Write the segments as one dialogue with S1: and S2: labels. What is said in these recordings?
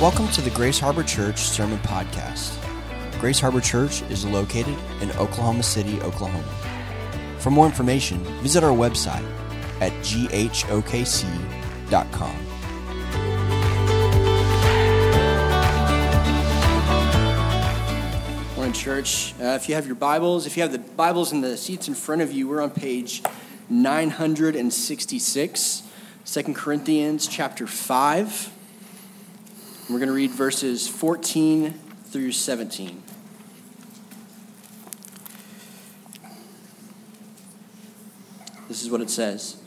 S1: Welcome to the Grace Harbor Church Sermon Podcast. Grace Harbor Church is located in Oklahoma City, Oklahoma. For more information, visit our website at ghokc.com. Morning, church. Uh, if you have your Bibles, if you have the Bibles in the seats in front of you, we're on page 966, 2 Corinthians chapter 5. We're going to read verses 14 through 17. This is what it says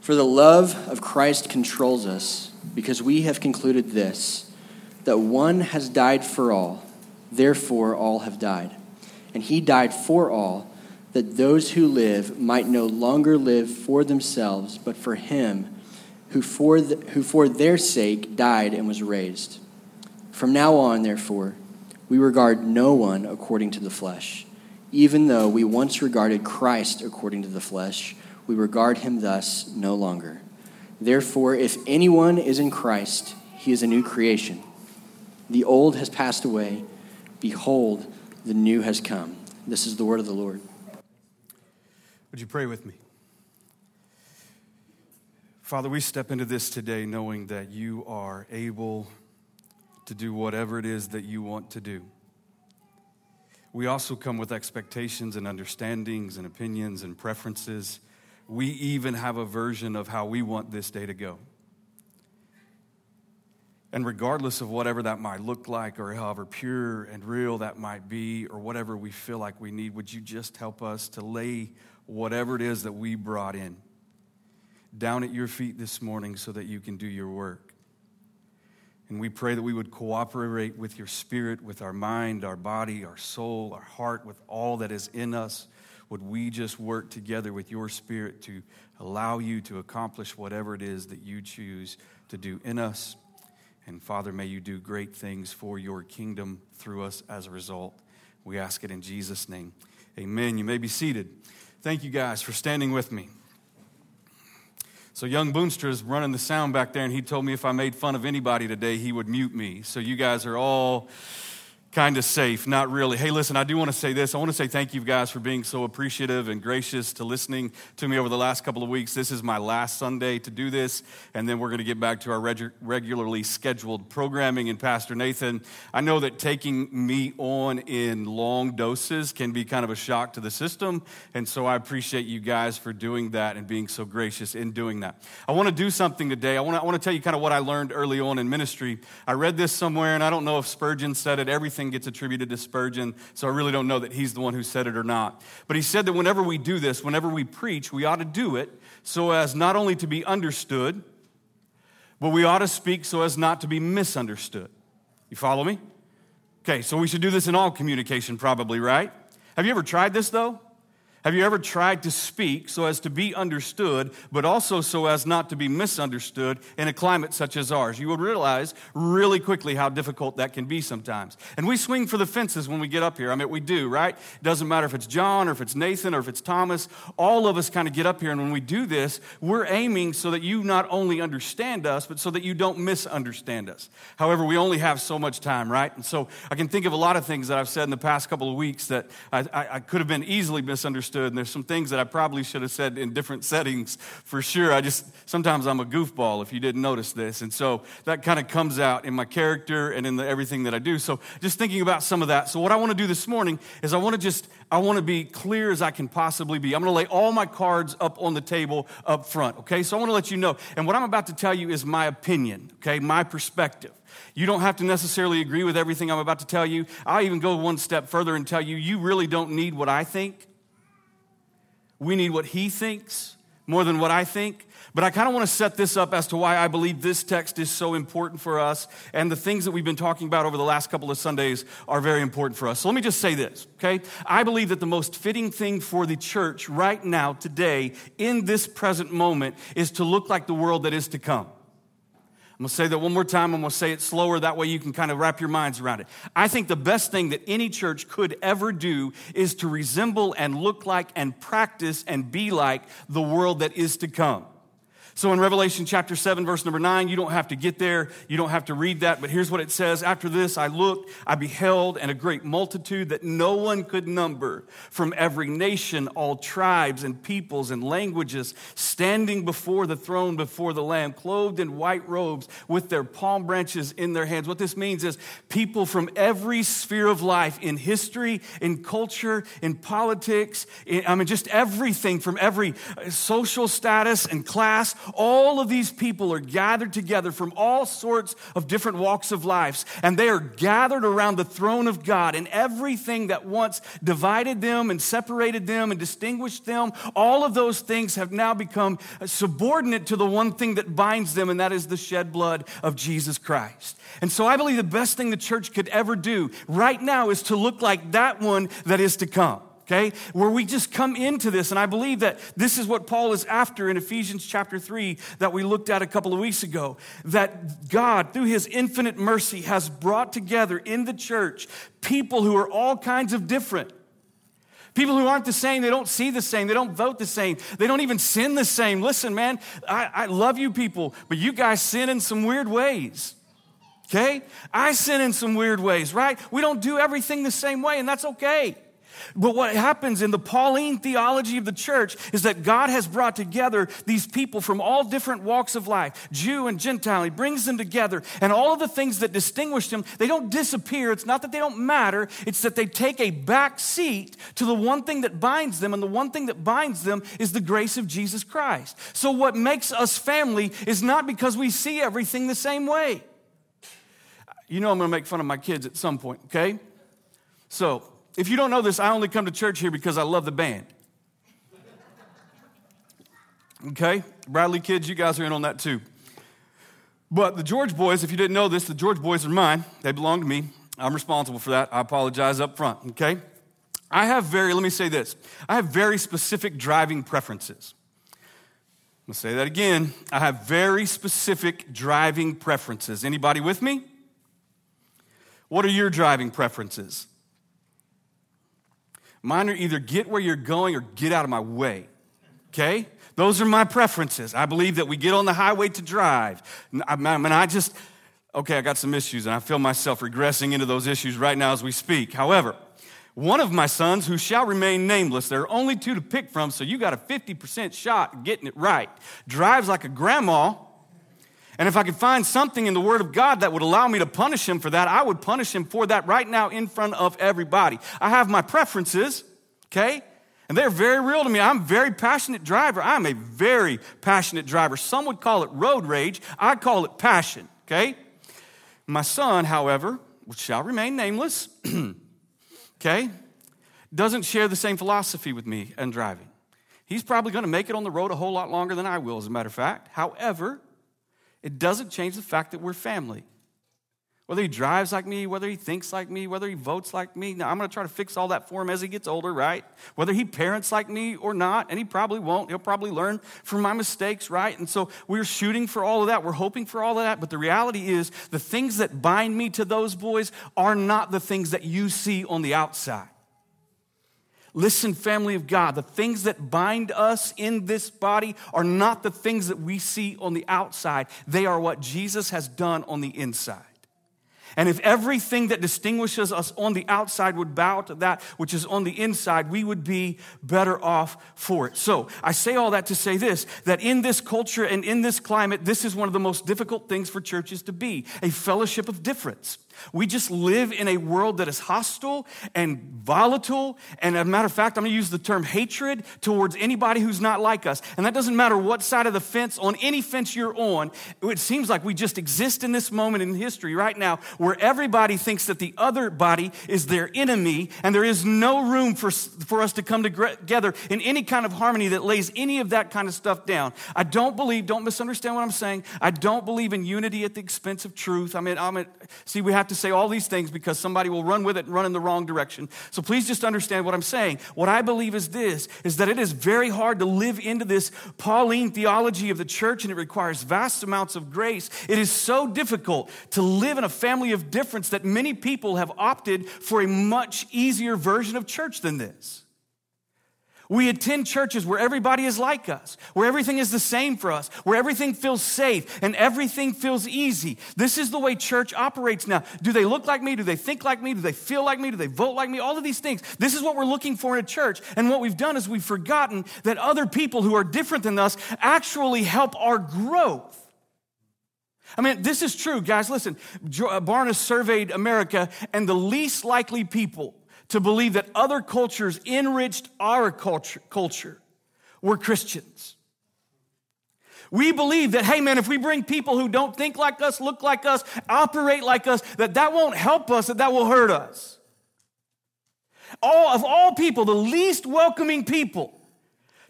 S1: For the love of Christ controls us, because we have concluded this that one has died for all, therefore all have died. And he died for all, that those who live might no longer live for themselves, but for him who for, the, who for their sake died and was raised. From now on, therefore, we regard no one according to the flesh. Even though we once regarded Christ according to the flesh, we regard him thus no longer. Therefore, if anyone is in Christ, he is a new creation. The old has passed away. Behold, the new has come. This is the word of the Lord.
S2: Would you pray with me? Father, we step into this today knowing that you are able to do whatever it is that you want to do. We also come with expectations and understandings and opinions and preferences. We even have a version of how we want this day to go. And regardless of whatever that might look like, or however pure and real that might be, or whatever we feel like we need, would you just help us to lay whatever it is that we brought in down at your feet this morning so that you can do your work? And we pray that we would cooperate with your spirit, with our mind, our body, our soul, our heart, with all that is in us. Would we just work together with your spirit to allow you to accomplish whatever it is that you choose to do in us? And Father, may you do great things for your kingdom through us as a result. We ask it in Jesus' name. Amen. You may be seated. Thank you guys for standing with me. So, young Boonstra's running the sound back there, and he told me if I made fun of anybody today, he would mute me. So, you guys are all kind of safe, not really. Hey, listen, I do want to say this. I want to say thank you guys for being so appreciative and gracious to listening to me over the last couple of weeks. This is my last Sunday to do this, and then we're going to get back to our reg- regularly scheduled programming. And Pastor Nathan, I know that taking me on in long doses can be kind of a shock to the system, and so I appreciate you guys for doing that and being so gracious in doing that. I want to do something today. I want to, I want to tell you kind of what I learned early on in ministry. I read this somewhere, and I don't know if Spurgeon said it. Everything gets attributed to Spurgeon, so I really don't know that he's the one who said it or not. But he said that whenever we do this, whenever we preach, we ought to do it so as not only to be understood, but we ought to speak so as not to be misunderstood. You follow me? Okay, so we should do this in all communication, probably, right? Have you ever tried this though? Have you ever tried to speak so as to be understood, but also so as not to be misunderstood in a climate such as ours? You will realize really quickly how difficult that can be sometimes. And we swing for the fences when we get up here. I mean, we do, right? It doesn't matter if it's John or if it's Nathan or if it's Thomas. All of us kind of get up here, and when we do this, we're aiming so that you not only understand us, but so that you don't misunderstand us. However, we only have so much time, right? And so I can think of a lot of things that I've said in the past couple of weeks that I, I, I could have been easily misunderstood understood. And there's some things that I probably should have said in different settings for sure. I just, sometimes I'm a goofball if you didn't notice this. And so that kind of comes out in my character and in the, everything that I do. So just thinking about some of that. So what I want to do this morning is I want to just, I want to be clear as I can possibly be. I'm going to lay all my cards up on the table up front. Okay. So I want to let you know. And what I'm about to tell you is my opinion. Okay. My perspective. You don't have to necessarily agree with everything I'm about to tell you. I'll even go one step further and tell you, you really don't need what I think. We need what he thinks more than what I think. But I kind of want to set this up as to why I believe this text is so important for us. And the things that we've been talking about over the last couple of Sundays are very important for us. So let me just say this, okay? I believe that the most fitting thing for the church right now, today, in this present moment, is to look like the world that is to come. I'm to say that one more time. I'm to say it slower. That way you can kind of wrap your minds around it. I think the best thing that any church could ever do is to resemble and look like and practice and be like the world that is to come. So in Revelation chapter 7, verse number 9, you don't have to get there. You don't have to read that. But here's what it says After this, I looked, I beheld, and a great multitude that no one could number from every nation, all tribes and peoples and languages, standing before the throne, before the Lamb, clothed in white robes with their palm branches in their hands. What this means is people from every sphere of life in history, in culture, in politics, in, I mean, just everything from every uh, social status and class all of these people are gathered together from all sorts of different walks of lives, and they are gathered around the throne of God, and everything that once divided them and separated them and distinguished them, all of those things have now become subordinate to the one thing that binds them, and that is the shed blood of Jesus Christ. And so I believe the best thing the church could ever do right now is to look like that one that is to come okay? Where we just come into this, and I believe that this is what Paul is after in Ephesians chapter 3 that we looked at a couple of weeks ago. That God, through his infinite mercy, has brought together in the church people who are all kinds of different. People who aren't the same, they don't see the same, they don't vote the same, they don't even sin the same. Listen, man, I, I love you people, but you guys sin in some weird ways. Okay? I sin in some weird ways, right? We don't do everything the same way, and that's okay. But what happens in the Pauline theology of the church is that God has brought together these people from all different walks of life, Jew and Gentile. He brings them together, and all of the things that distinguish them, they don't disappear. It's not that they don't matter, it's that they take a back seat to the one thing that binds them, and the one thing that binds them is the grace of Jesus Christ. So, what makes us family is not because we see everything the same way. You know, I'm going to make fun of my kids at some point, okay? So, if you don't know this, I only come to church here because I love the band. Okay? Bradley kids, you guys are in on that too. But the George boys, if you didn't know this, the George boys are mine. They belong to me. I'm responsible for that. I apologize up front, okay? I have very, let me say this I have very specific driving preferences. I'm gonna say that again. I have very specific driving preferences. Anybody with me? What are your driving preferences? Mine are either get where you're going or get out of my way. Okay? Those are my preferences. I believe that we get on the highway to drive. I mean, I just, okay, I got some issues and I feel myself regressing into those issues right now as we speak. However, one of my sons, who shall remain nameless, there are only two to pick from, so you got a 50% shot getting it right, drives like a grandma. And if I could find something in the Word of God that would allow me to punish him for that, I would punish him for that right now in front of everybody. I have my preferences, okay? And they're very real to me. I'm a very passionate driver. I'm a very passionate driver. Some would call it road rage. I call it passion, okay? My son, however, which shall remain nameless, okay, doesn't share the same philosophy with me and driving. He's probably going to make it on the road a whole lot longer than I will, as a matter of fact. However, it doesn't change the fact that we're family. Whether he drives like me, whether he thinks like me, whether he votes like me. Now, I'm going to try to fix all that for him as he gets older, right? Whether he parents like me or not, and he probably won't. He'll probably learn from my mistakes, right? And so we're shooting for all of that. We're hoping for all of that. But the reality is, the things that bind me to those boys are not the things that you see on the outside. Listen, family of God, the things that bind us in this body are not the things that we see on the outside. They are what Jesus has done on the inside. And if everything that distinguishes us on the outside would bow to that which is on the inside, we would be better off for it. So I say all that to say this that in this culture and in this climate, this is one of the most difficult things for churches to be a fellowship of difference. We just live in a world that is hostile and volatile. And as a matter of fact, I'm going to use the term hatred towards anybody who's not like us. And that doesn't matter what side of the fence, on any fence you're on, it seems like we just exist in this moment in history right now where everybody thinks that the other body is their enemy. And there is no room for, for us to come together in any kind of harmony that lays any of that kind of stuff down. I don't believe, don't misunderstand what I'm saying. I don't believe in unity at the expense of truth. I mean, I mean see, we have to to say all these things because somebody will run with it and run in the wrong direction. So please just understand what I'm saying. What I believe is this is that it is very hard to live into this Pauline theology of the church and it requires vast amounts of grace. It is so difficult to live in a family of difference that many people have opted for a much easier version of church than this. We attend churches where everybody is like us, where everything is the same for us, where everything feels safe and everything feels easy. This is the way church operates now. Do they look like me? Do they think like me? Do they feel like me? Do they vote like me? All of these things. This is what we're looking for in a church. And what we've done is we've forgotten that other people who are different than us actually help our growth. I mean, this is true, guys. Listen, uh, Barna surveyed America, and the least likely people to believe that other cultures enriched our culture, culture were Christians. We believe that, hey man, if we bring people who don't think like us, look like us, operate like us, that that won't help us, that that will hurt us. All of all people, the least welcoming people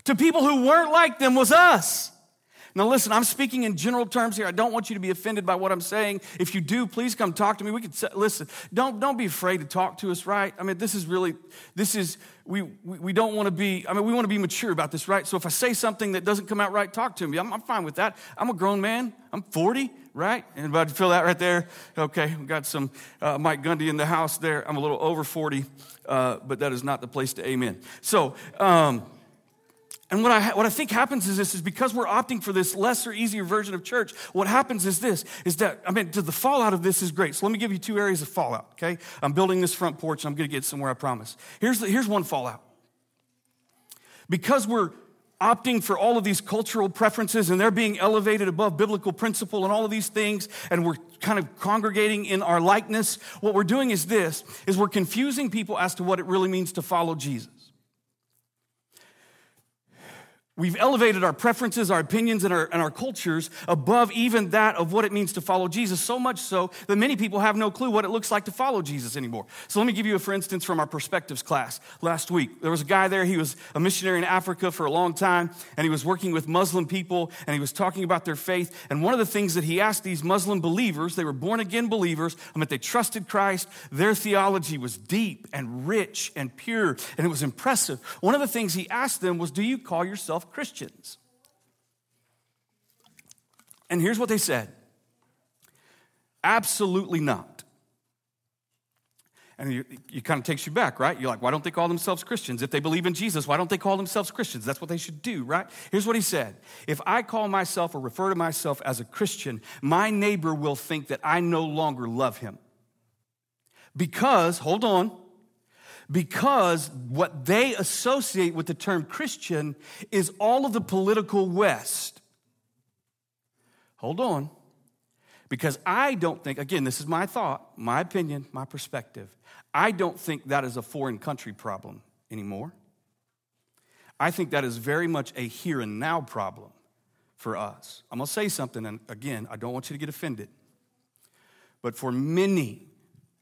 S2: to people who weren't like them was us. Now, listen, I'm speaking in general terms here. I don't want you to be offended by what I'm saying. If you do, please come talk to me. We could listen. Don't don't be afraid to talk to us, right? I mean, this is really this is we we, we don't want to be. I mean, we want to be mature about this, right? So if I say something that doesn't come out right, talk to me. I'm, I'm fine with that. I'm a grown man. I'm 40, right? Anybody feel that right there? Okay, we got some uh, Mike Gundy in the house there. I'm a little over 40, uh, but that is not the place to amen. So. Um, and what I, what I think happens is this is because we're opting for this lesser, easier version of church, what happens is this, is that, I mean, the fallout of this is great. So let me give you two areas of fallout, okay? I'm building this front porch and I'm gonna get somewhere, I promise. Here's, the, here's one fallout. Because we're opting for all of these cultural preferences and they're being elevated above biblical principle and all of these things, and we're kind of congregating in our likeness, what we're doing is this, is we're confusing people as to what it really means to follow Jesus. We've elevated our preferences, our opinions, and our, and our cultures above even that of what it means to follow Jesus, so much so that many people have no clue what it looks like to follow Jesus anymore. So let me give you a for instance from our perspectives class last week. There was a guy there, he was a missionary in Africa for a long time, and he was working with Muslim people, and he was talking about their faith. And one of the things that he asked these Muslim believers, they were born again believers, I mean, they trusted Christ, their theology was deep and rich and pure, and it was impressive. One of the things he asked them was, Do you call yourself Christians. And here's what they said absolutely not. And it kind of takes you back, right? You're like, why don't they call themselves Christians? If they believe in Jesus, why don't they call themselves Christians? That's what they should do, right? Here's what he said If I call myself or refer to myself as a Christian, my neighbor will think that I no longer love him. Because, hold on, because what they associate with the term Christian is all of the political West. Hold on. Because I don't think, again, this is my thought, my opinion, my perspective. I don't think that is a foreign country problem anymore. I think that is very much a here and now problem for us. I'm gonna say something, and again, I don't want you to get offended. But for many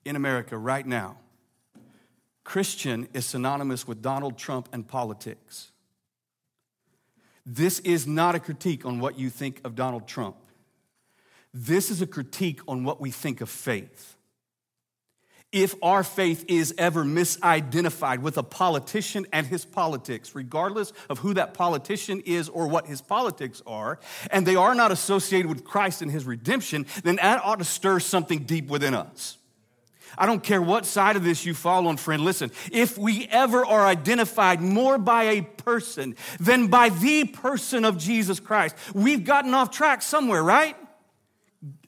S2: in America right now, Christian is synonymous with Donald Trump and politics. This is not a critique on what you think of Donald Trump. This is a critique on what we think of faith. If our faith is ever misidentified with a politician and his politics, regardless of who that politician is or what his politics are, and they are not associated with Christ and his redemption, then that ought to stir something deep within us. I don't care what side of this you fall on, friend. Listen, if we ever are identified more by a person than by the person of Jesus Christ, we've gotten off track somewhere, right?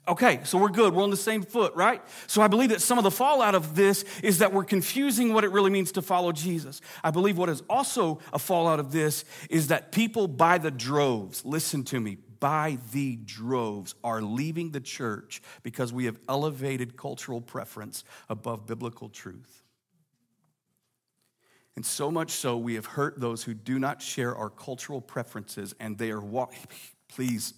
S2: Okay, so we're good. We're on the same foot, right? So I believe that some of the fallout of this is that we're confusing what it really means to follow Jesus. I believe what is also a fallout of this is that people by the droves, listen to me, by the droves are leaving the church because we have elevated cultural preference above biblical truth. And so much so, we have hurt those who do not share our cultural preferences, and they are walking. Please.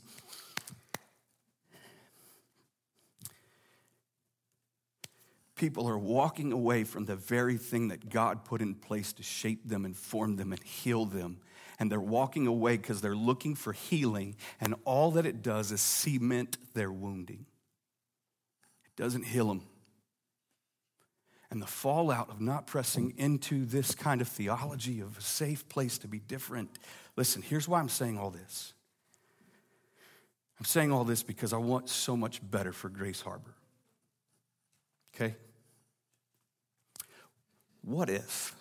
S2: People are walking away from the very thing that God put in place to shape them and form them and heal them and they're walking away because they're looking for healing, and all that it does is cement their wounding. It doesn't heal them. And the fallout of not pressing into this kind of theology of a safe place to be different. Listen, here's why I'm saying all this. I'm saying all this because I want so much better for Grace Harbor. Okay? What if?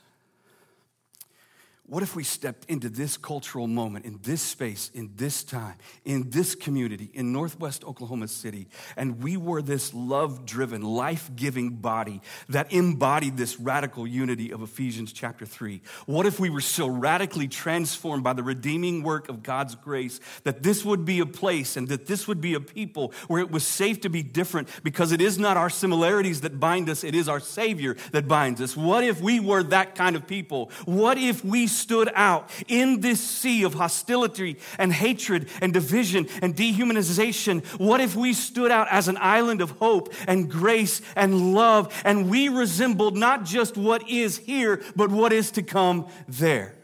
S2: What if we stepped into this cultural moment, in this space, in this time, in this community, in Northwest Oklahoma City, and we were this love driven, life giving body that embodied this radical unity of Ephesians chapter 3? What if we were so radically transformed by the redeeming work of God's grace that this would be a place and that this would be a people where it was safe to be different because it is not our similarities that bind us, it is our Savior that binds us? What if we were that kind of people? What if we stood out in this sea of hostility and hatred and division and dehumanization? What if we stood out as an island of hope and grace and love and we resembled not just what is here, but what is to come there?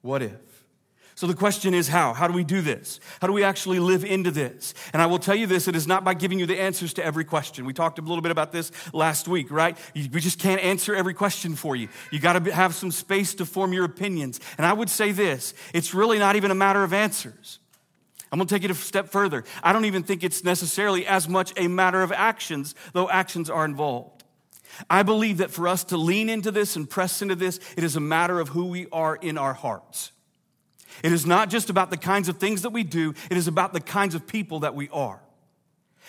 S2: What if? So the question is how? How do we do this? How do we actually live into this? And I will tell you this it is not by giving you the answers to every question. We talked a little bit about this last week, right? We just can't answer every question for you. You got to have some space to form your opinions. And I would say this it's really not even a matter of answers. I'm going to take it a step further. I don't even think it's necessarily as much a matter of actions, though actions are involved. I believe that for us to lean into this and press into this, it is a matter of who we are in our hearts. It is not just about the kinds of things that we do, it is about the kinds of people that we are.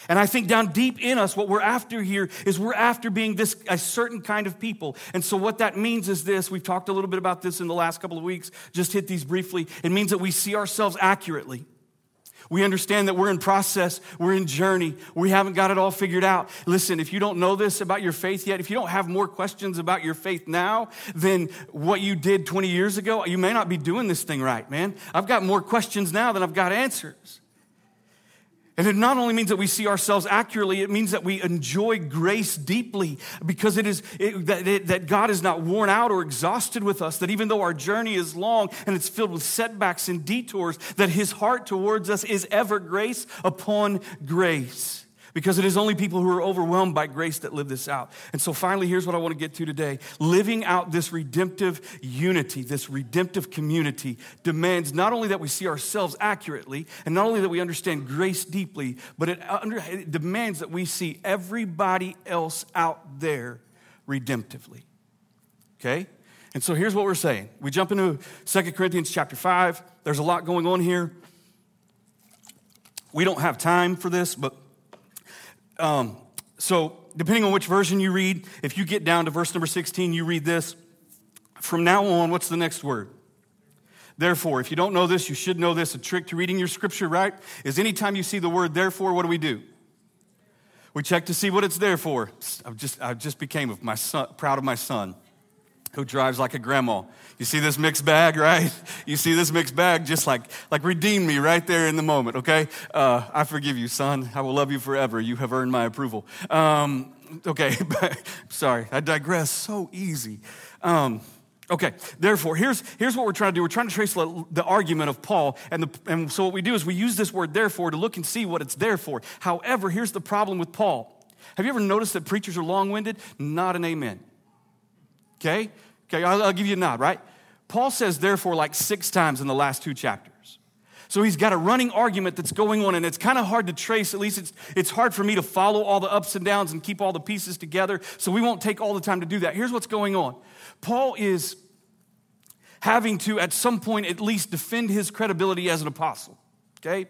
S2: And I think down deep in us, what we're after here is we're after being this a certain kind of people. And so what that means is this. We've talked a little bit about this in the last couple of weeks. Just hit these briefly. It means that we see ourselves accurately. We understand that we're in process, we're in journey, we haven't got it all figured out. Listen, if you don't know this about your faith yet, if you don't have more questions about your faith now than what you did 20 years ago, you may not be doing this thing right, man. I've got more questions now than I've got answers. And it not only means that we see ourselves accurately, it means that we enjoy grace deeply because it is it, that, it, that God is not worn out or exhausted with us, that even though our journey is long and it's filled with setbacks and detours, that his heart towards us is ever grace upon grace because it is only people who are overwhelmed by grace that live this out. And so, finally, here's what I want to get to today. Living out this redemptive unity, this redemptive community, demands not only that we see ourselves accurately and not only that we understand grace deeply, but it, under, it demands that we see everybody else out there redemptively. Okay? And so here's what we're saying. We jump into 2 Corinthians chapter 5. There's a lot going on here. We don't have time for this, but um, so, depending on which version you read, if you get down to verse number 16, you read this. From now on, what's the next word? Therefore, if you don't know this, you should know this. A trick to reading your scripture right is anytime you see the word therefore, what do we do? We check to see what it's there for. I just, I just became of my son, proud of my son who drives like a grandma. You see this mixed bag, right? You see this mixed bag, just like, like redeem me right there in the moment, okay? Uh, I forgive you, son. I will love you forever. You have earned my approval. Um, okay, sorry, I digress so easy. Um, okay, therefore, here's, here's what we're trying to do. We're trying to trace the, argument of Paul. And, the, and so what we do is we use this word therefore to look and see what it's there for. However, here's the problem with Paul. Have you ever noticed that preachers are long winded? Not an amen. Okay? Okay, I'll, I'll give you a nod, right? Paul says therefore like six times in the last two chapters. So he's got a running argument that's going on, and it's kind of hard to trace. At least it's, it's hard for me to follow all the ups and downs and keep all the pieces together. So we won't take all the time to do that. Here's what's going on Paul is having to, at some point, at least defend his credibility as an apostle. Okay?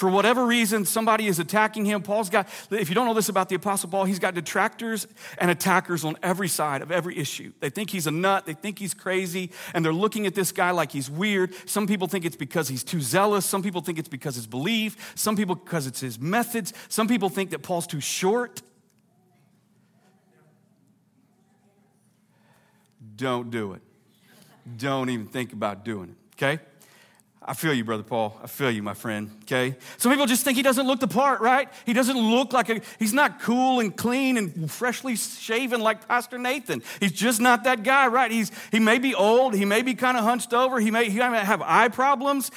S2: For whatever reason, somebody is attacking him. Paul's got, if you don't know this about the Apostle Paul, he's got detractors and attackers on every side of every issue. They think he's a nut, they think he's crazy, and they're looking at this guy like he's weird. Some people think it's because he's too zealous. Some people think it's because his belief. Some people because it's his methods. Some people think that Paul's too short. Don't do it. Don't even think about doing it, okay? I feel you, Brother Paul. I feel you, my friend, okay? Some people just think he doesn't look the part, right? He doesn't look like a, he's not cool and clean and freshly shaven like Pastor Nathan. He's just not that guy, right? He's, he may be old, he may be kind of hunched over, he may, he may have eye problems,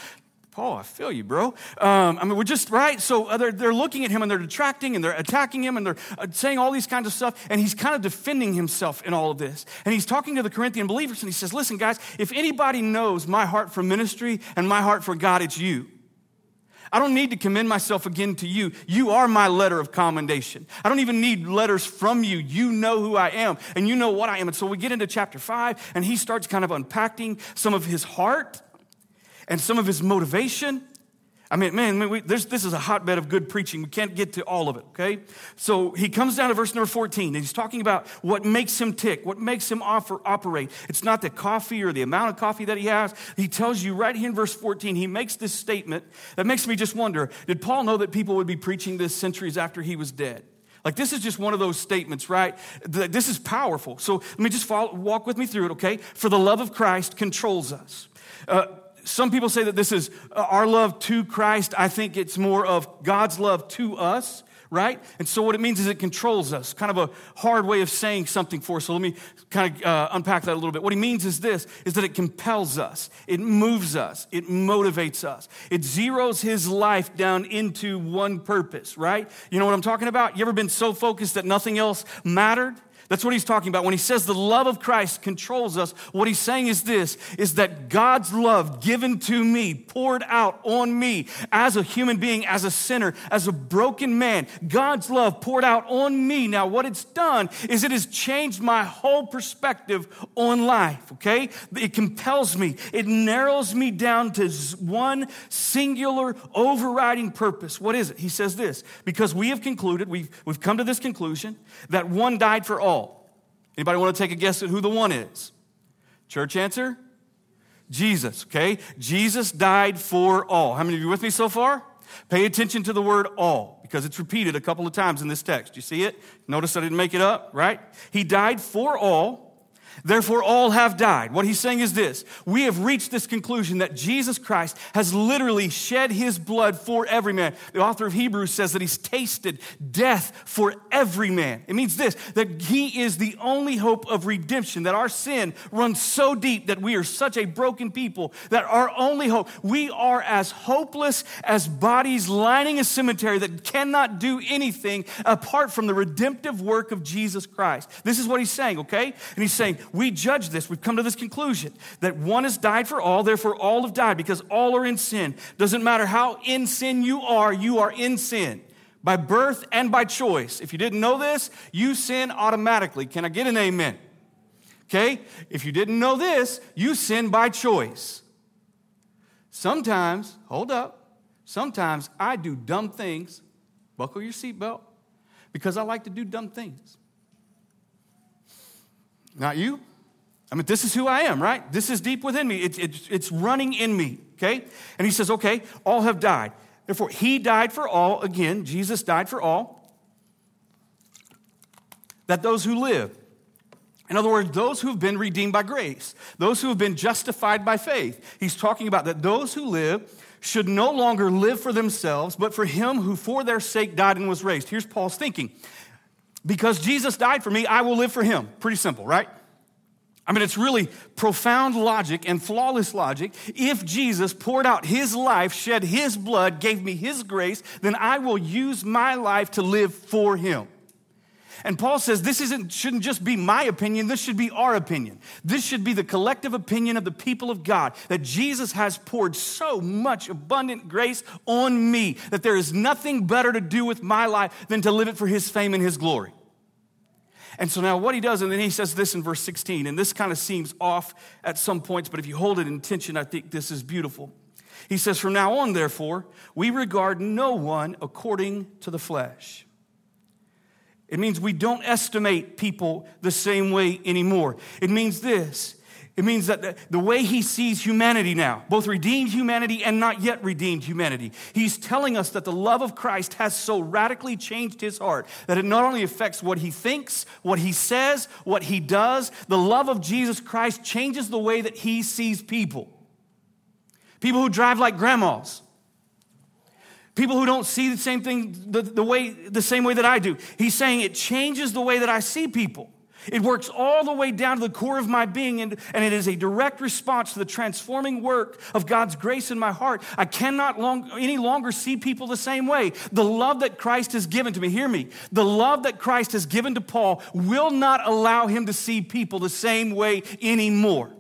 S2: Paul, I feel you, bro. Um, I mean, we're just, right? So uh, they're, they're looking at him and they're detracting and they're attacking him and they're uh, saying all these kinds of stuff. And he's kind of defending himself in all of this. And he's talking to the Corinthian believers and he says, Listen, guys, if anybody knows my heart for ministry and my heart for God, it's you. I don't need to commend myself again to you. You are my letter of commendation. I don't even need letters from you. You know who I am and you know what I am. And so we get into chapter five and he starts kind of unpacking some of his heart and some of his motivation I mean, man, we, this is a hotbed of good preaching. We can't get to all of it, okay? So he comes down to verse number 14, and he's talking about what makes him tick, what makes him offer, operate. It's not the coffee or the amount of coffee that he has. He tells you right here in verse 14, he makes this statement that makes me just wonder did Paul know that people would be preaching this centuries after he was dead? Like, this is just one of those statements, right? This is powerful. So let me just follow, walk with me through it, okay? For the love of Christ controls us. Uh, some people say that this is uh, our love to Christ. I think it's more of God's love to us, right? And so what it means is it controls us. Kind of a hard way of saying something for us. So let me kind of uh, unpack that a little bit. What he means is this, is that it compels us. It moves us. It motivates us. It zeroes his life down into one purpose, right? You know what I'm talking about? You ever been so focused that nothing else mattered? That's what he's talking about. When he says the love of Christ controls us, what he's saying is this is that God's love given to me, poured out on me as a human being, as a sinner, as a broken man, God's love poured out on me. Now, what it's done is it has changed my whole perspective on life, okay? It compels me, it narrows me down to one singular overriding purpose. What is it? He says this because we have concluded, we've, we've come to this conclusion that one died for all Anybody want to take a guess at who the one is? Church answer? Jesus, okay? Jesus died for all. How many of you with me so far? Pay attention to the word all because it's repeated a couple of times in this text. You see it? Notice I didn't make it up, right? He died for all Therefore, all have died. What he's saying is this we have reached this conclusion that Jesus Christ has literally shed his blood for every man. The author of Hebrews says that he's tasted death for every man. It means this that he is the only hope of redemption, that our sin runs so deep that we are such a broken people that our only hope, we are as hopeless as bodies lining a cemetery that cannot do anything apart from the redemptive work of Jesus Christ. This is what he's saying, okay? And he's saying, we judge this. We've come to this conclusion that one has died for all, therefore all have died because all are in sin. Doesn't matter how in sin you are, you are in sin by birth and by choice. If you didn't know this, you sin automatically. Can I get an amen? Okay? If you didn't know this, you sin by choice. Sometimes, hold up, sometimes I do dumb things. Buckle your seatbelt because I like to do dumb things. Not you. I mean, this is who I am, right? This is deep within me. It, it, it's running in me, okay? And he says, okay, all have died. Therefore, he died for all. Again, Jesus died for all. That those who live, in other words, those who have been redeemed by grace, those who have been justified by faith, he's talking about that those who live should no longer live for themselves, but for him who for their sake died and was raised. Here's Paul's thinking because Jesus died for me, I will live for him. Pretty simple, right? I mean, it's really profound logic and flawless logic. If Jesus poured out his life, shed his blood, gave me his grace, then I will use my life to live for him. And Paul says this isn't, shouldn't just be my opinion, this should be our opinion. This should be the collective opinion of the people of God that Jesus has poured so much abundant grace on me that there is nothing better to do with my life than to live it for his fame and his glory. And so now what he does, and then he says this in verse 16, and this kind of seems off at some points, but if you hold it in tension, I think this is beautiful. He says, From now on, therefore, we regard no one according to the flesh. It means we don't estimate people the same way anymore. It means this it means that the way he sees humanity now, both redeemed humanity and not yet redeemed humanity, he's telling us that the love of Christ has so radically changed his heart that it not only affects what he thinks, what he says, what he does, the love of Jesus Christ changes the way that he sees people. People who drive like grandmas, People who don't see the same thing the, the, way, the same way that I do. He's saying it changes the way that I see people. It works all the way down to the core of my being, and, and it is a direct response to the transforming work of God's grace in my heart. I cannot long, any longer see people the same way. The love that Christ has given to me, hear me, the love that Christ has given to Paul will not allow him to see people the same way anymore.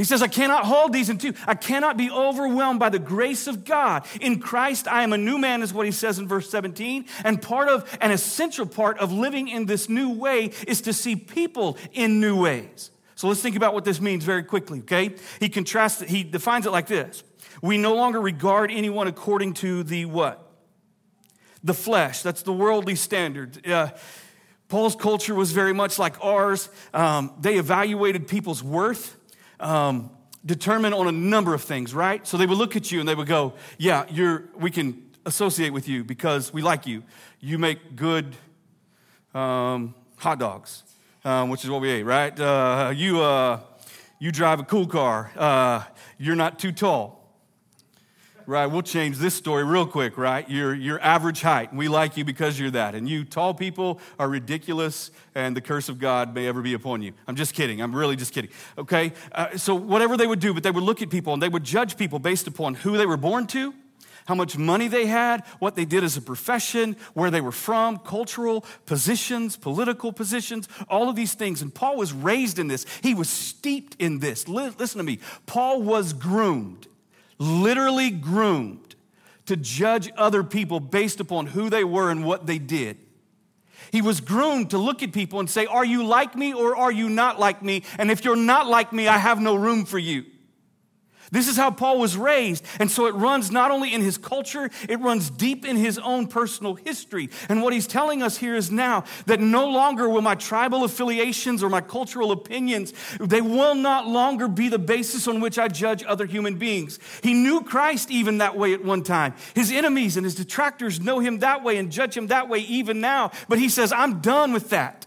S2: He says, I cannot hold these in two. I cannot be overwhelmed by the grace of God. In Christ, I am a new man, is what he says in verse 17. And part of, an essential part of living in this new way is to see people in new ways. So let's think about what this means very quickly, okay? He contrasts it, he defines it like this. We no longer regard anyone according to the what? The flesh. That's the worldly standard. Uh, Paul's culture was very much like ours. Um, they evaluated people's worth um, determined on a number of things, right? So they would look at you and they would go, "Yeah, you're. We can associate with you because we like you. You make good um, hot dogs, um, which is what we ate, right? Uh, you uh, you drive a cool car. Uh, you're not too tall." Right? We'll change this story real quick, right? You're, you're average height. We like you because you're that. And you tall people are ridiculous, and the curse of God may ever be upon you. I'm just kidding. I'm really just kidding. Okay? Uh, so, whatever they would do, but they would look at people and they would judge people based upon who they were born to, how much money they had, what they did as a profession, where they were from, cultural positions, political positions, all of these things. And Paul was raised in this, he was steeped in this. Listen to me. Paul was groomed literally groomed to judge other people based upon who they were and what they did. He was groomed to look at people and say, Are you like me or are you not like me? And if you're not like me, I have no room for you. This is how Paul was raised. And so it runs not only in his culture, it runs deep in his own personal history. And what he's telling us here is now that no longer will my tribal affiliations or my cultural opinions, they will not longer be the basis on which I judge other human beings. He knew Christ even that way at one time. His enemies and his detractors know him that way and judge him that way even now. But he says, I'm done with that.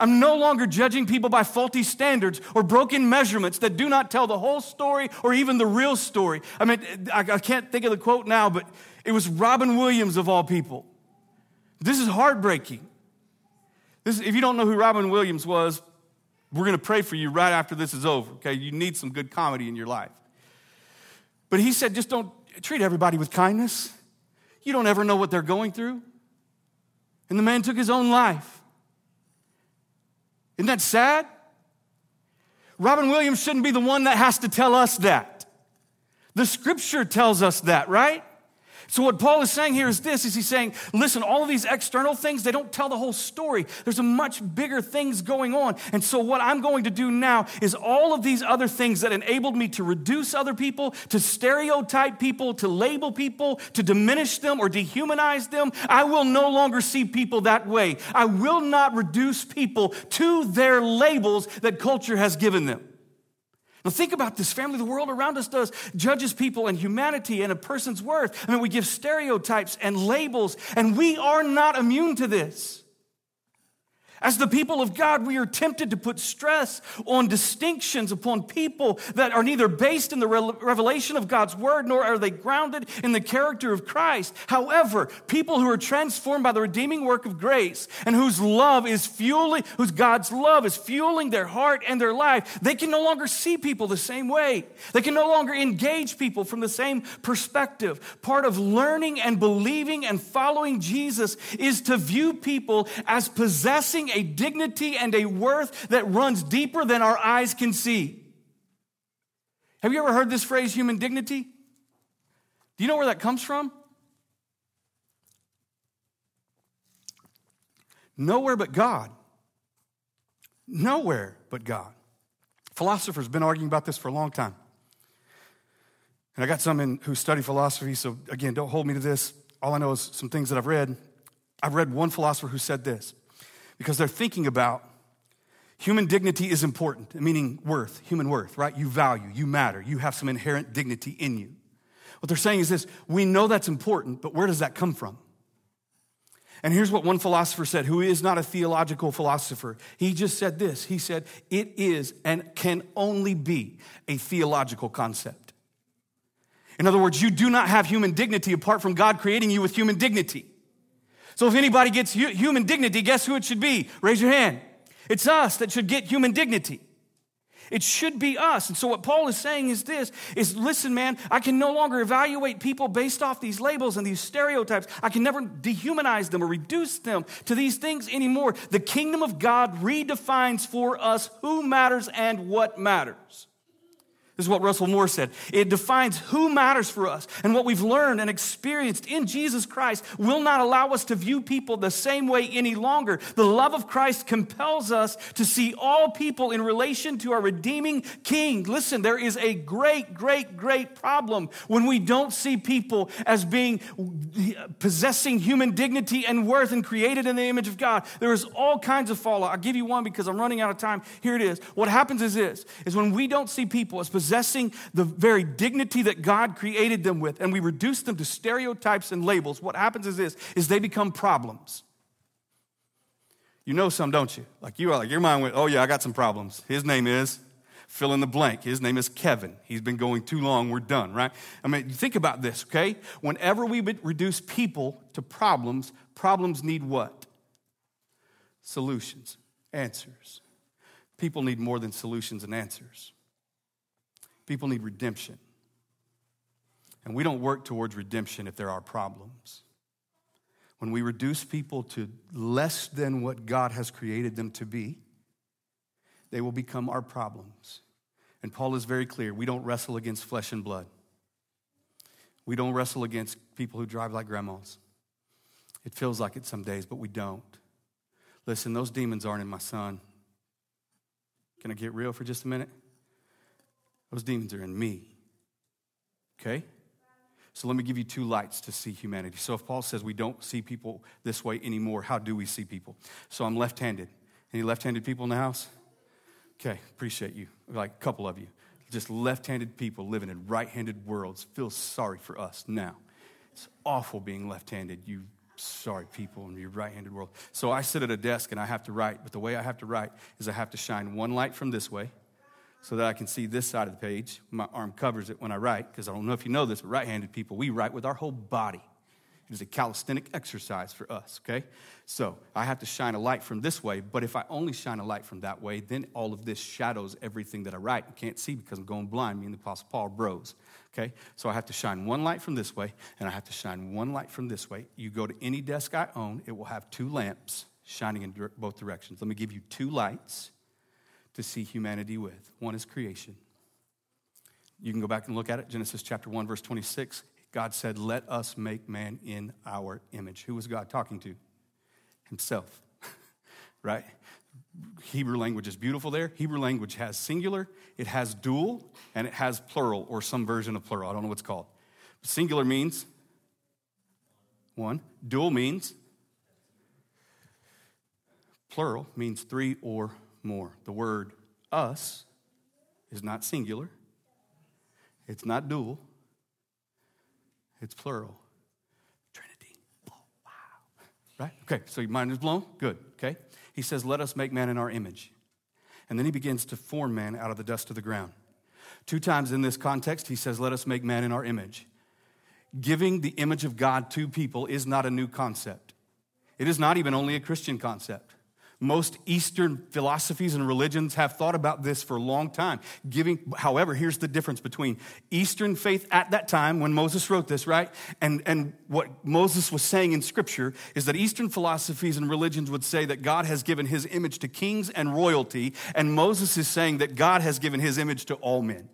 S2: I'm no longer judging people by faulty standards or broken measurements that do not tell the whole story or even the real story. I mean, I, can't think of the quote now, but it was Robin Williams of all people. This is heartbreaking. This, if you don't know who Robin Williams was, we're going to pray for you right after this is over, okay? You need some good comedy in your life. But he said, just don't treat everybody with kindness. You don't ever know what they're going through. And the man took his own life. Isn't that sad? Robin Williams shouldn't be the one that has to tell us that. The scripture tells us that, right? So what Paul is saying here is this is he's saying, listen, all of these external things, they don't tell the whole story. There's a much bigger things going on. And so what I'm going to do now is all of these other things that enabled me to reduce other people, to stereotype people, to label people, to diminish them or dehumanize them, I will no longer see people that way. I will not reduce people to their labels that culture has given them. Now, think about this family. The world around us does judges people and humanity and a person's worth. I mean, we give stereotypes and labels, and we are not immune to this. As the people of God, we are tempted to put stress on distinctions upon people that are neither based in the revelation of God's word nor are they grounded in the character of Christ. However, people who are transformed by the redeeming work of grace and whose love is fueling, whose God's love is fueling their heart and their life, they can no longer see people the same way. They can no longer engage people from the same perspective. Part of learning and believing and following Jesus is to view people as possessing a dignity and a worth that runs deeper than our eyes can see. Have you ever heard this phrase, human dignity? Do you know where that comes from? Nowhere but God. Nowhere but God. Philosophers have been arguing about this for a long time. And I got some in, who study philosophy, so again, don't hold me to this. All I know is some things that I've read. I've read one philosopher who said this because they're thinking about human dignity is important, meaning worth, human worth, right? You value, you matter, you have some inherent dignity in you. What they're saying is this we know that's important, but where does that come from? And here's what one philosopher said, who is not a theological philosopher. He just said this He said, It is and can only be a theological concept. In other words, you do not have human dignity apart from God creating you with human dignity. So if anybody gets human dignity, guess who it should be? Raise your hand. It's us that should get human dignity. It should be us. And so what Paul is saying is this is listen man, I can no longer evaluate people based off these labels and these stereotypes. I can never dehumanize them or reduce them to these things anymore. The kingdom of God redefines for us who matters and what matters. This is what Russell Moore said. It defines who matters for us. And what we've learned and experienced in Jesus Christ will not allow us to view people the same way any longer. The love of Christ compels us to see all people in relation to our redeeming King. Listen, there is a great, great, great problem when we don't see people as being possessing human dignity and worth and created in the image of God. There is all kinds of fallout. I'll give you one because I'm running out of time. Here it is. What happens is this, is when we don't see people as possessing the very dignity that God created them with, and we reduce them to stereotypes and labels, what happens is this, is they become problems. You know some, don't you? Like you are like, your mind went, oh yeah, I got some problems. His name is fill in the blank. His name is Kevin. He's been going too long. We're done, right? I mean, think about this, okay? Whenever we reduce people to problems, problems need what? Solutions, answers. People need more than solutions and answers. People need redemption. And we don't work towards redemption if there are problems. When we reduce people to less than what God has created them to be, they will become our problems. And Paul is very clear we don't wrestle against flesh and blood. We don't wrestle against people who drive like grandmas. It feels like it some days, but we don't. Listen, those demons aren't in my son. Can I get real for just a minute? Those demons are in me. Okay? So let me give you two lights to see humanity. So if Paul says we don't see people this way anymore, how do we see people? So I'm left handed. Any left handed people in the house? Okay, appreciate you. Like a couple of you. Just left handed people living in right handed worlds. Feel sorry for us now. It's awful being left handed. You sorry people in your right handed world. So I sit at a desk and I have to write, but the way I have to write is I have to shine one light from this way so that I can see this side of the page. My arm covers it when I write, because I don't know if you know this, but right handed people, we write with our whole body. It is a calisthenic exercise for us, okay? So I have to shine a light from this way, but if I only shine a light from that way, then all of this shadows everything that I write. You can't see because I'm going blind. Me and the Apostle Paul bros, okay? So I have to shine one light from this way, and I have to shine one light from this way. You go to any desk I own, it will have two lamps shining in both directions. Let me give you two lights to see humanity with. One is creation. You can go back and look at it. Genesis chapter 1, verse 26. God said, Let us make man in our image. Who was God talking to? Himself, right? Hebrew language is beautiful there. Hebrew language has singular, it has dual, and it has plural or some version of plural. I don't know what's called. Singular means one, dual means plural means three or more. The word us is not singular, it's not dual, it's plural. Trinity. Oh, wow. Right? Okay, so your mind is blown? Good, okay? He says, Let us make man in our image. And then he begins to form man out of the dust of the ground. Two times in this context, he says, Let us make man in our image. Giving the image of God to people is not a new concept. It is not even only a Christian concept. Most Eastern philosophies and religions have thought about this for a long time. Giving, however, here's the difference between Eastern faith at that time when Moses wrote this, right? And, and what Moses was saying in scripture is that Eastern philosophies and religions would say that God has given his image to kings and royalty, and Moses is saying that God has given his image to all men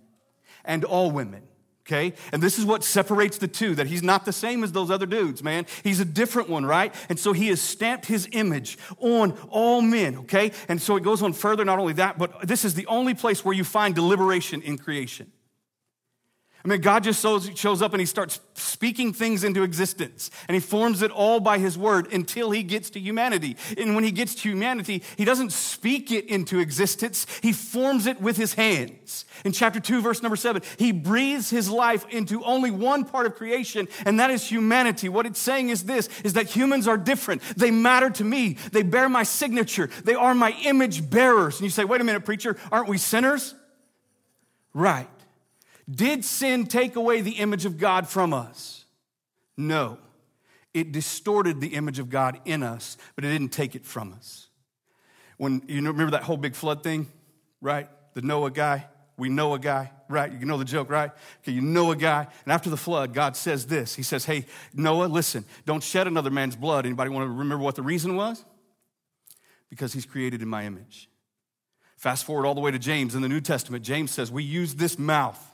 S2: and all women okay? And this is what separates the two that he's not the same as those other dudes, man. He's a different one, right? And so he has stamped his image on all men, okay? And so it goes on further, not only that, but this is the only place where you find deliberation in creation. I mean, God just shows up and he starts speaking things into existence and he forms it all by his word until he gets to humanity. And when he gets to humanity, he doesn't speak it into existence, he forms it with his hands. In chapter 2, verse number 7, he breathes his life into only one part of creation, and that is humanity. What it's saying is this is that humans are different. They matter to me. They bear my signature. They are my image bearers. And you say, wait a minute, preacher, aren't we sinners? Right. Did sin take away the image of God from us? No. It distorted the image of God in us, but it didn't take it from us. When you remember that whole big flood thing, right? The Noah guy, we know a guy, right? You know the joke, right? Okay, you know a guy. And after the flood, God says this. He says, Hey, Noah, listen, don't shed another man's blood. Anybody want to remember what the reason was? Because he's created in my image. Fast forward all the way to James in the New Testament. James says, We use this mouth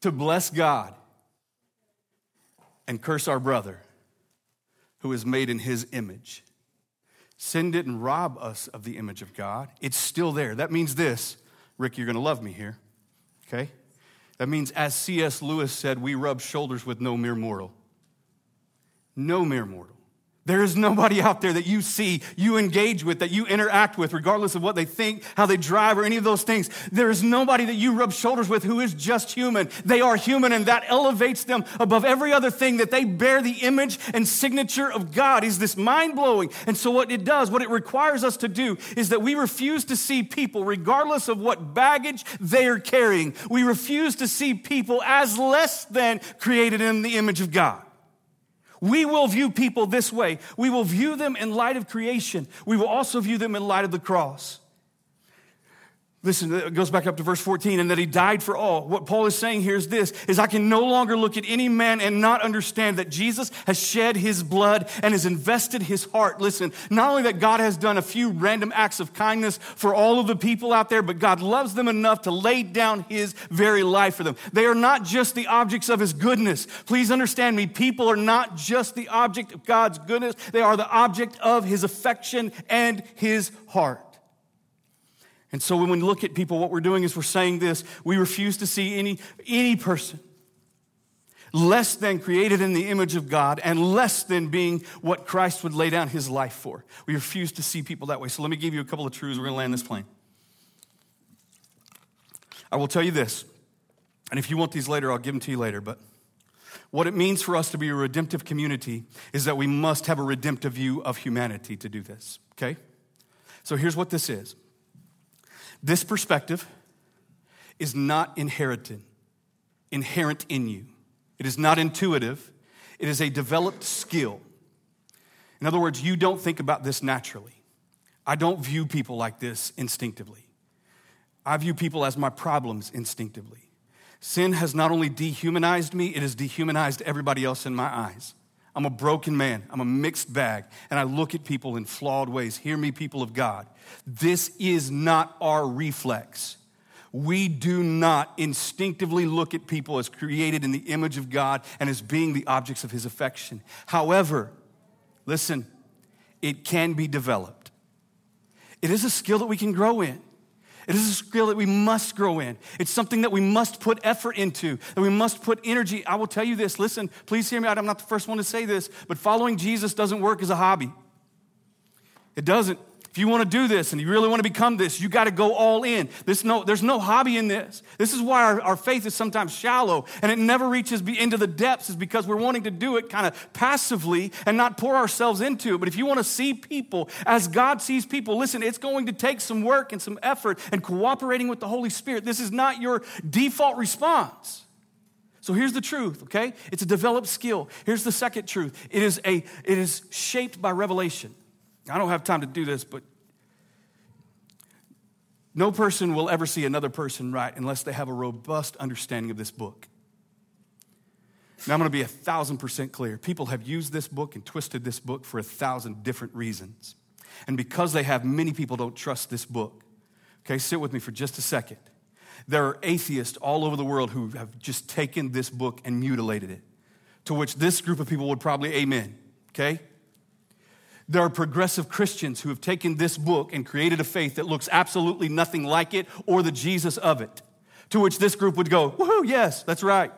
S2: to bless God and curse our brother who is made in his image. Sin didn't rob us of the image of God, it's still there. That means this Rick, you're going to love me here, okay? That means, as C.S. Lewis said, we rub shoulders with no mere mortal. No mere mortal. There is nobody out there that you see, you engage with, that you interact with, regardless of what they think, how they drive, or any of those things. There is nobody that you rub shoulders with who is just human. They are human, and that elevates them above every other thing that they bear the image and signature of God. Is this mind blowing? And so, what it does, what it requires us to do, is that we refuse to see people, regardless of what baggage they are carrying, we refuse to see people as less than created in the image of God. We will view people this way. We will view them in light of creation. We will also view them in light of the cross. Listen, it goes back up to verse 14, and that he died for all. What Paul is saying here is this, is I can no longer look at any man and not understand that Jesus has shed his blood and has invested his heart. Listen, not only that God has done a few random acts of kindness for all of the people out there, but God loves them enough to lay down his very life for them. They are not just the objects of his goodness. Please understand me, people are not just the object of God's goodness. They are the object of his affection and his heart. And so when we look at people, what we're doing is we're saying this we refuse to see any, any person less than created in the image of God and less than being what Christ would lay down his life for. We refuse to see people that way. So let me give you a couple of truths. We're going to land this plane. I will tell you this, and if you want these later, I'll give them to you later, but what it means for us to be a redemptive community is that we must have a redemptive view of humanity to do this, okay? So here's what this is this perspective is not inherited, inherent in you. It is not intuitive, it is a developed skill. In other words, you don't think about this naturally. I don't view people like this instinctively. I view people as my problems instinctively. Sin has not only dehumanized me, it has dehumanized everybody else in my eyes. I'm a broken man. I'm a mixed bag. And I look at people in flawed ways. Hear me, people of God. This is not our reflex. We do not instinctively look at people as created in the image of God and as being the objects of his affection. However, listen, it can be developed. It is a skill that we can grow in. It is a skill that we must grow in. It's something that we must put effort into, that we must put energy. I will tell you this listen, please hear me out. I'm not the first one to say this, but following Jesus doesn't work as a hobby. It doesn't. You want to do this and you really want to become this, you got to go all in. There's no, there's no hobby in this. This is why our, our faith is sometimes shallow and it never reaches into the depths, is because we're wanting to do it kind of passively and not pour ourselves into it. But if you want to see people as God sees people, listen, it's going to take some work and some effort and cooperating with the Holy Spirit. This is not your default response. So here's the truth, okay? It's a developed skill. Here's the second truth. It is a it is shaped by revelation. I don't have time to do this, but no person will ever see another person right unless they have a robust understanding of this book. Now, I'm going to be a thousand percent clear. People have used this book and twisted this book for a thousand different reasons. And because they have, many people don't trust this book. Okay, sit with me for just a second. There are atheists all over the world who have just taken this book and mutilated it, to which this group of people would probably amen. Okay? There are progressive Christians who have taken this book and created a faith that looks absolutely nothing like it or the Jesus of it. To which this group would go, woohoo, yes, that's right.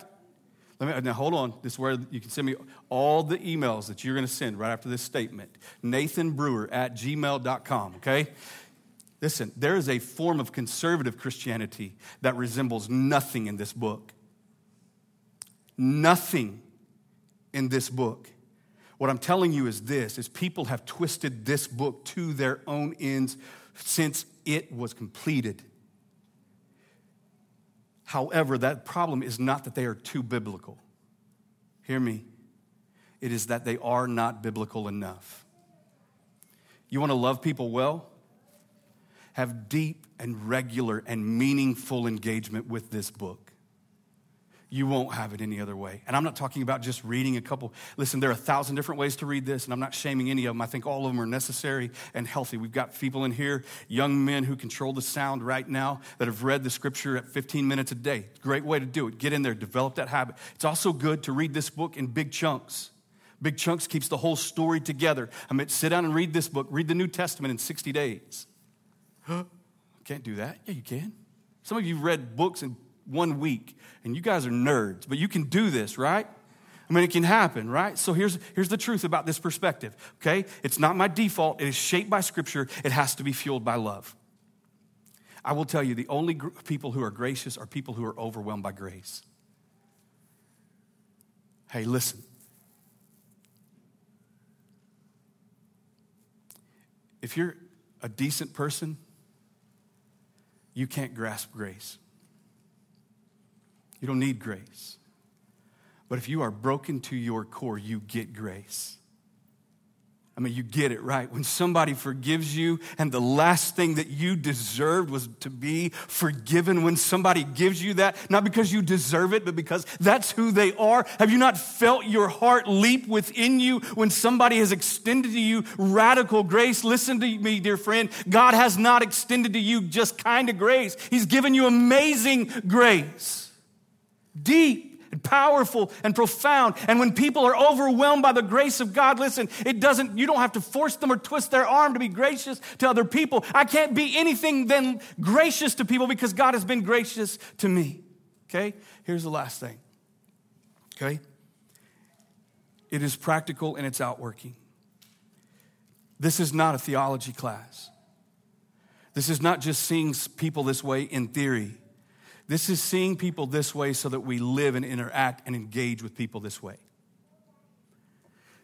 S2: Let me, now hold on. This is where you can send me all the emails that you're going to send right after this statement. Nathan Brewer at gmail.com, okay? Listen, there is a form of conservative Christianity that resembles nothing in this book. Nothing in this book. What I'm telling you is this is people have twisted this book to their own ends since it was completed. However, that problem is not that they are too biblical. Hear me. It is that they are not biblical enough. You want to love people well? Have deep and regular and meaningful engagement with this book. You won't have it any other way. And I'm not talking about just reading a couple. Listen, there are a thousand different ways to read this, and I'm not shaming any of them. I think all of them are necessary and healthy. We've got people in here, young men who control the sound right now, that have read the scripture at 15 minutes a day. Great way to do it. Get in there, develop that habit. It's also good to read this book in big chunks. Big chunks keeps the whole story together. I mean, sit down and read this book, read the New Testament in 60 days. Can't do that. Yeah, you can. Some of you read books in one week, and you guys are nerds, but you can do this, right? I mean, it can happen, right? So here's, here's the truth about this perspective, okay? It's not my default. It is shaped by Scripture. It has to be fueled by love. I will tell you, the only gr- people who are gracious are people who are overwhelmed by grace. Hey, listen. If you're a decent person, you can't grasp grace. You don't need grace. But if you are broken to your core, you get grace. I mean, you get it, right? When somebody forgives you and the last thing that you deserved was to be forgiven, when somebody gives you that, not because you deserve it, but because that's who they are, have you not felt your heart leap within you when somebody has extended to you radical grace? Listen to me, dear friend. God has not extended to you just kind of grace, He's given you amazing grace. Deep and powerful and profound. And when people are overwhelmed by the grace of God, listen, it doesn't, you don't have to force them or twist their arm to be gracious to other people. I can't be anything than gracious to people because God has been gracious to me. Okay? Here's the last thing. Okay? It is practical and it's outworking. This is not a theology class. This is not just seeing people this way in theory. This is seeing people this way so that we live and interact and engage with people this way.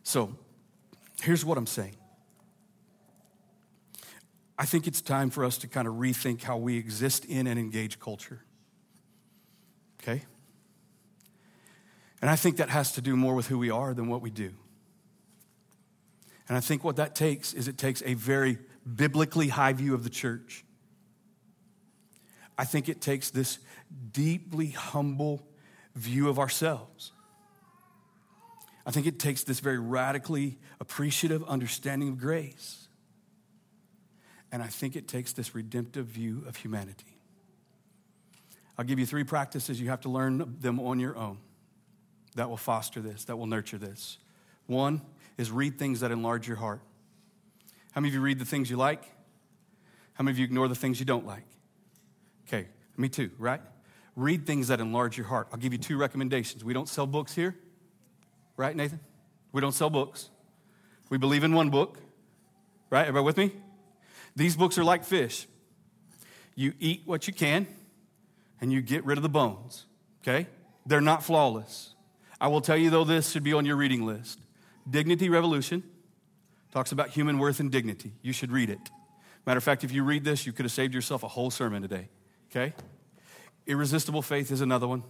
S2: So, here's what I'm saying. I think it's time for us to kind of rethink how we exist in and engage culture. Okay? And I think that has to do more with who we are than what we do. And I think what that takes is it takes a very biblically high view of the church. I think it takes this deeply humble view of ourselves. I think it takes this very radically appreciative understanding of grace. And I think it takes this redemptive view of humanity. I'll give you three practices. You have to learn them on your own that will foster this, that will nurture this. One is read things that enlarge your heart. How many of you read the things you like? How many of you ignore the things you don't like? Okay, me too, right? Read things that enlarge your heart. I'll give you two recommendations. We don't sell books here, right, Nathan? We don't sell books. We believe in one book, right? Everybody with me? These books are like fish. You eat what you can and you get rid of the bones, okay? They're not flawless. I will tell you, though, this should be on your reading list. Dignity Revolution talks about human worth and dignity. You should read it. Matter of fact, if you read this, you could have saved yourself a whole sermon today, okay? Irresistible faith is another one.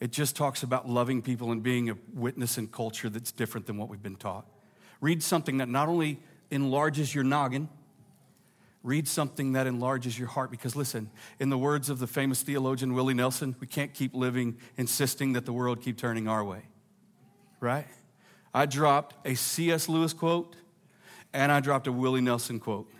S2: It just talks about loving people and being a witness in culture that's different than what we've been taught. Read something that not only enlarges your noggin, read something that enlarges your heart. Because listen, in the words of the famous theologian Willie Nelson, we can't keep living insisting that the world keep turning our way. Right? I dropped a C.S. Lewis quote and I dropped a Willie Nelson quote.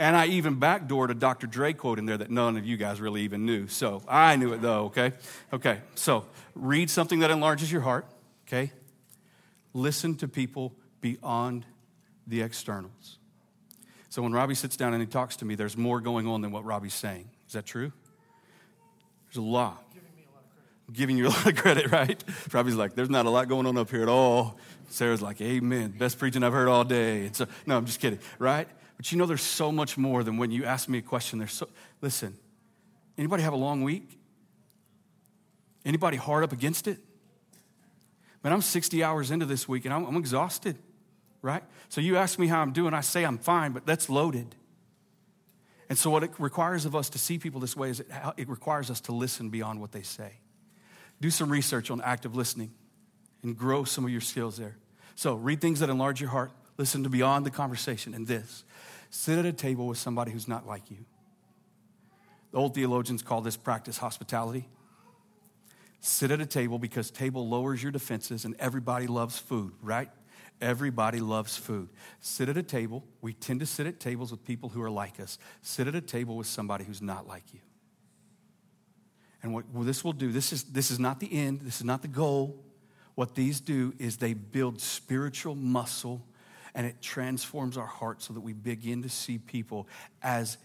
S2: And I even backdoored a Dr. Dre quote in there that none of you guys really even knew. So I knew it though, okay? Okay, so read something that enlarges your heart, okay? Listen to people beyond the externals. So when Robbie sits down and he talks to me, there's more going on than what Robbie's saying. Is that true? There's a lot. I'm giving you a lot of credit, right? Robbie's like, there's not a lot going on up here at all. Sarah's like, amen. Best preaching I've heard all day. And so, no, I'm just kidding, right? But you know, there's so much more than when you ask me a question. There's so, listen, anybody have a long week? Anybody hard up against it? Man, I'm 60 hours into this week and I'm, I'm exhausted, right? So you ask me how I'm doing, I say I'm fine, but that's loaded. And so, what it requires of us to see people this way is it, it requires us to listen beyond what they say. Do some research on active listening and grow some of your skills there. So, read things that enlarge your heart, listen to beyond the conversation, and this Sit at a table with somebody who's not like you. The old theologians call this practice hospitality. Sit at a table because table lowers your defenses and everybody loves food, right? Everybody loves food. Sit at a table. We tend to sit at tables with people who are like us. Sit at a table with somebody who's not like you. And what this will do, this is, this is not the end, this is not the goal. What these do is they build spiritual muscle and it transforms our hearts so that we begin to see people as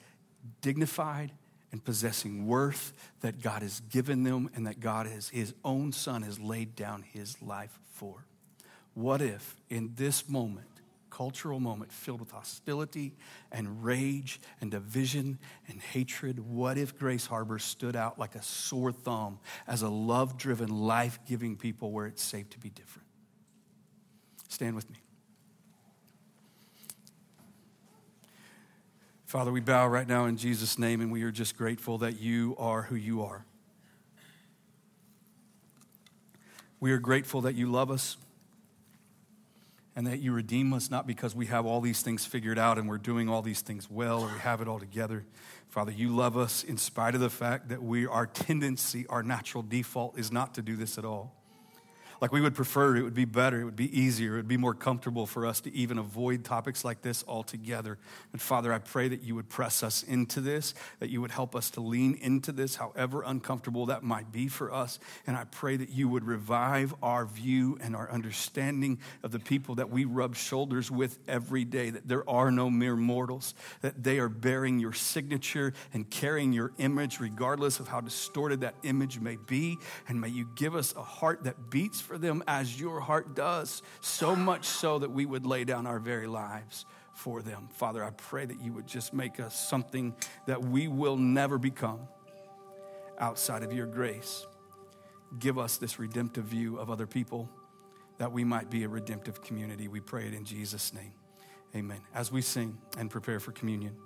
S2: dignified and possessing worth that God has given them and that God has, his own son has laid down his life for. What if in this moment, cultural moment filled with hostility and rage and division and hatred, what if Grace Harbor stood out like a sore thumb as a love driven, life giving people where it's safe to be different? Stand with me. Father, we bow right now in Jesus' name, and we are just grateful that you are who you are. We are grateful that you love us and that you redeem us not because we have all these things figured out and we're doing all these things well or we have it all together. Father, you love us in spite of the fact that we, our tendency, our natural default is not to do this at all. Like we would prefer, it would be better, it would be easier, it would be more comfortable for us to even avoid topics like this altogether. And Father, I pray that you would press us into this, that you would help us to lean into this, however uncomfortable that might be for us. And I pray that you would revive our view and our understanding of the people that we rub shoulders with every day, that there are no mere mortals, that they are bearing your signature and carrying your image, regardless of how distorted that image may be. And may you give us a heart that beats for them as your heart does, so much so that we would lay down our very lives for them. Father, I pray that you would just make us something that we will never become outside of your grace. Give us this redemptive view of other people that we might be a redemptive community. We pray it in Jesus' name. Amen. As we sing and prepare for communion.